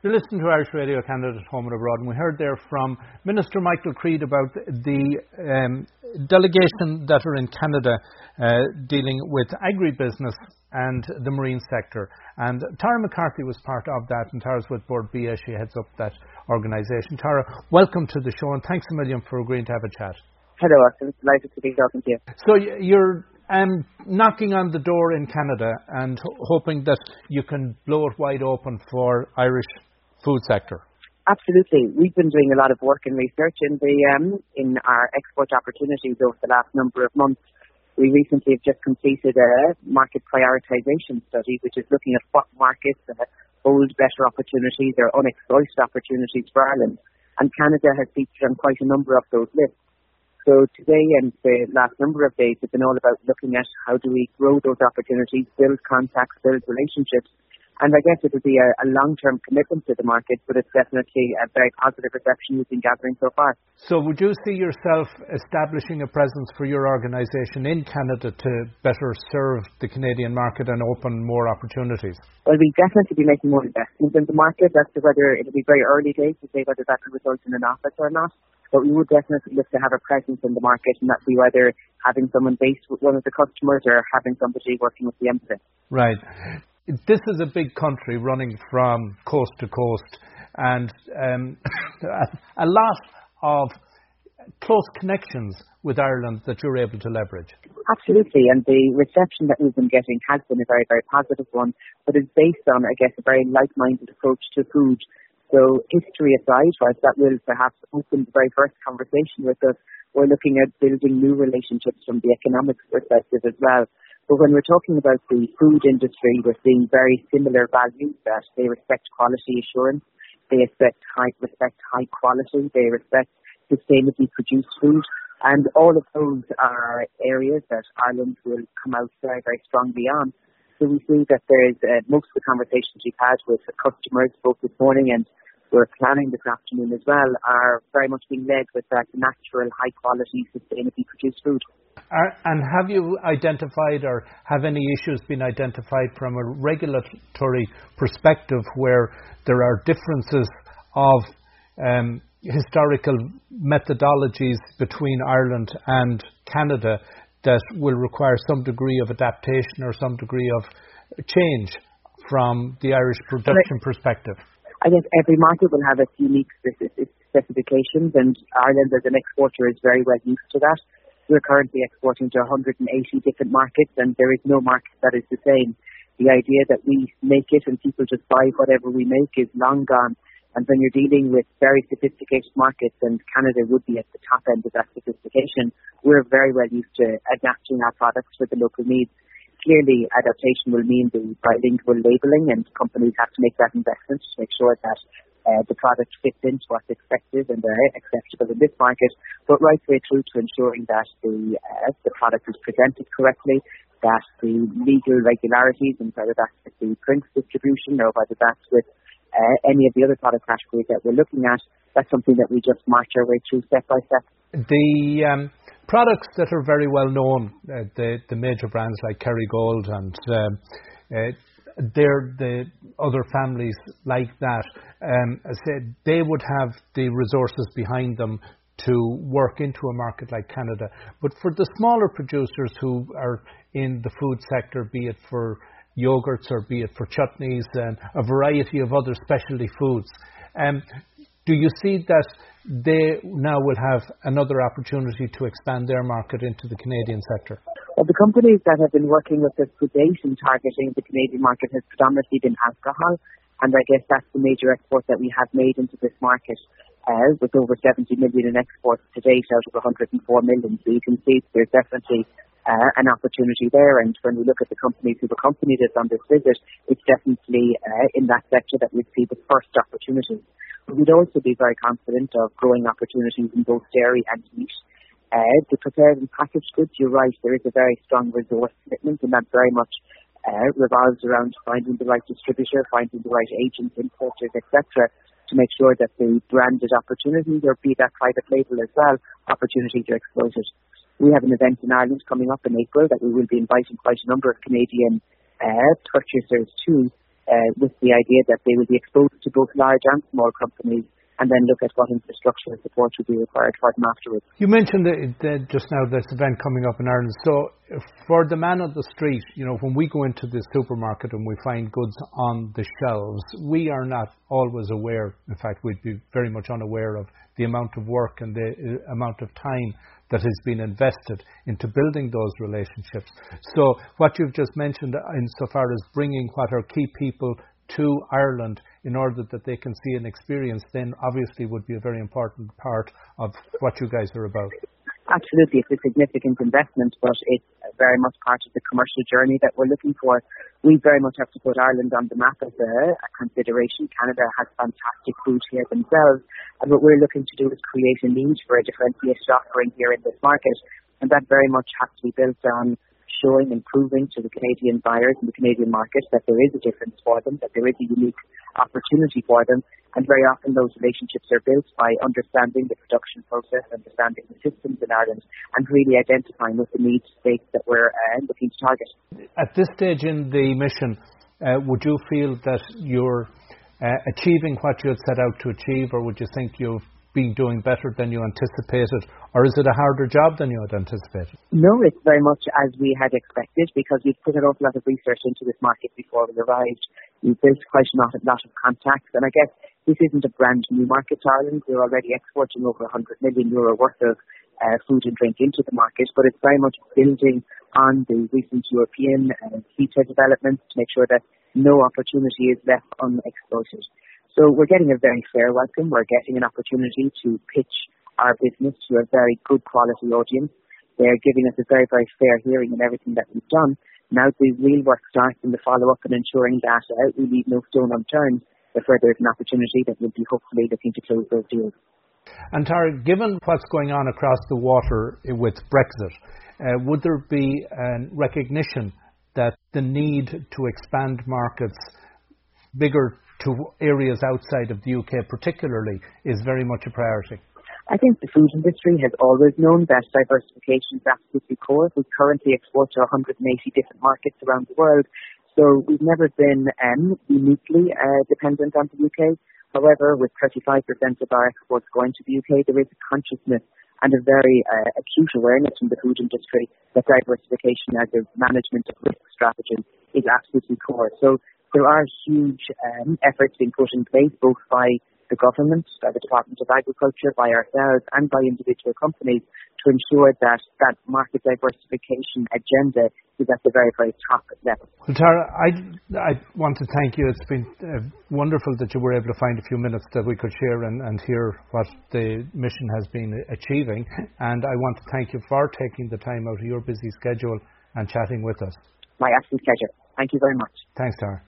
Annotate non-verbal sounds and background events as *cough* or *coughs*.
You're listening to Irish Radio Canada at home and abroad, and we heard there from Minister Michael Creed about the um, delegation that are in Canada uh, dealing with agribusiness and the marine sector. And Tara McCarthy was part of that, and Tara's with Bord Bia. She heads up that organisation. Tara, welcome to the show, and thanks a million for agreeing to have a chat. Hello, I'm delighted to be talking to you. So you're um, knocking on the door in Canada and hoping that you can blow it wide open for Irish food sector. Absolutely. We've been doing a lot of work and research in the um, in our export opportunities over the last number of months. We recently have just completed a market prioritization study, which is looking at what markets hold better opportunities or unexploited opportunities for Ireland. And Canada has featured on quite a number of those lists. So today and the last number of days have been all about looking at how do we grow those opportunities, build contacts, build relationships, and I guess it'll be a, a long-term commitment to the market, but it's definitely a very positive reception we've been gathering so far. So would you see yourself establishing a presence for your organisation in Canada to better serve the Canadian market and open more opportunities? Well, we definitely be making more investments in the market. As to whether it'll be very early days to say whether that could result in an office or not. But we would definitely look to have a presence in the market, and that be whether having someone based with one of the customers or having somebody working with the embassy. Right this is a big country running from coast to coast, and um, *coughs* a lot of close connections with Ireland that you're able to leverage. Absolutely, and the reception that we've been getting has been a very, very positive one, but it's based on, I guess, a very like-minded approach to food. So history aside, whilst that will perhaps open the very first conversation with us, we're looking at building new relationships from the economics perspective as well. But when we're talking about the food industry, we're seeing very similar values that they respect quality assurance, they respect high, respect high quality, they respect sustainably produced food, and all of those are areas that Ireland will come out very, very strongly on. So we see that there's uh, most of the conversations we've had with customers both this morning and we're planning this afternoon as well are very much being led with that natural, high quality, sustainably produced food. Are, and have you identified or have any issues been identified from a regulatory perspective where there are differences of um, historical methodologies between Ireland and Canada that will require some degree of adaptation or some degree of change from the Irish production perspective? I guess every market will have its unique specifications, and Ireland as an exporter is very well used to that. We're currently exporting to 180 different markets, and there is no market that is the same. The idea that we make it and people just buy whatever we make is long gone. And when you're dealing with very sophisticated markets, and Canada would be at the top end of that sophistication, we're very well used to adapting our products for the local needs. Clearly, adaptation will mean the bilingual labelling, and companies have to make that investment to make sure that uh, the product fits into what's expected and they're acceptable in this market, but right the way through to ensuring that the uh, the product is presented correctly, that the legal regularities and whether that's with the print distribution or whether that's with uh, any of the other product categories that we're looking at, that's something that we just march our way through step by step. The um, products that are very well known, uh, the the major brands like Kerrygold and um, uh, the other families like that. Um, I said they would have the resources behind them to work into a market like Canada. But for the smaller producers who are in the food sector, be it for yogurts or be it for chutneys and a variety of other specialty foods, um, do you see that they now will have another opportunity to expand their market into the Canadian sector? Well, the companies that have been working with us to date in targeting the Canadian market has predominantly been alcohol, and I guess that's the major export that we have made into this market, uh, with over 70 million in exports to date out of 104 million. So you can see there's definitely uh, an opportunity there. And when we look at the companies who've accompanied us on this visit, it's definitely uh, in that sector that we see the first opportunities. We'd also be very confident of growing opportunities in both dairy and meat. Uh, the prepared and packaged goods, you're right, there is a very strong resource commitment, and that very much uh, revolves around finding the right distributor, finding the right agents, importers, etc., to make sure that the branded opportunities, or be that private label as well, opportunities are exploited. We have an event in Ireland coming up in April that we will be inviting quite a number of Canadian uh, purchasers to, uh, with the idea that they will be exposed to both large and small companies and then look at what infrastructure and support would be required for them afterwards. You mentioned the, the, just now this event coming up in Ireland. So, for the man on the street, you know, when we go into the supermarket and we find goods on the shelves, we are not always aware. In fact, we'd be very much unaware of the amount of work and the uh, amount of time that has been invested into building those relationships. So, what you've just mentioned, insofar as bringing what are key people to Ireland in order that they can see and experience, then obviously would be a very important part of what you guys are about. Absolutely, it's a significant investment, but it's very much part of the commercial journey that we're looking for. We very much have to put Ireland on the map as a, a consideration. Canada has fantastic food here themselves, and what we're looking to do is create a need for a differentiated offering here in this market, and that very much has to be built on showing and proving to the Canadian buyers in the Canadian market that there is a difference for them, that there is a unique opportunity for them. And very often those relationships are built by understanding the production process, understanding the systems in Ireland, and really identifying with the needs states that we're uh, looking to target. At this stage in the mission, uh, would you feel that you're uh, achieving what you had set out to achieve, or would you think you've been doing better than you anticipated, or is it a harder job than you had anticipated? No, it's very much as we had expected because we've put an awful lot of research into this market before we arrived. We built quite a lot, lot of contacts, and I guess this isn't a brand new market to Ireland. We're already exporting over 100 million euro worth of uh, food and drink into the market, but it's very much building on the recent European uh, CETA developments to make sure that no opportunity is left unexploited. So we're getting a very fair welcome. We're getting an opportunity to pitch our business to a very good quality audience. They're giving us a very, very fair hearing in everything that we've done. Now the real work starts in the follow-up and ensuring that uh, we leave no stone unturned before there's an opportunity that we'll be hopefully looking to close those deals. And Tara, given what's going on across the water with Brexit, uh, would there be a recognition that the need to expand markets bigger to areas outside of the UK particularly is very much a priority? I think the food industry has always known that diversification is absolutely core. We currently export to 180 different markets around the world, so we've never been um, uniquely uh, dependent on the UK. However, with 35% of our exports going to the UK, there is a consciousness and a very uh, acute awareness from the food industry that diversification as a management of risk strategy is absolutely core. So there are huge um, efforts being put in place both by the government, by the Department of Agriculture, by ourselves and by individual companies to ensure that that market diversification agenda is at the very, very top level. Well, Tara, I, I want to thank you. It's been uh, wonderful that you were able to find a few minutes that we could share and, and hear what the mission has been achieving. And I want to thank you for taking the time out of your busy schedule and chatting with us. My absolute pleasure. Thank you very much. Thanks, Tara.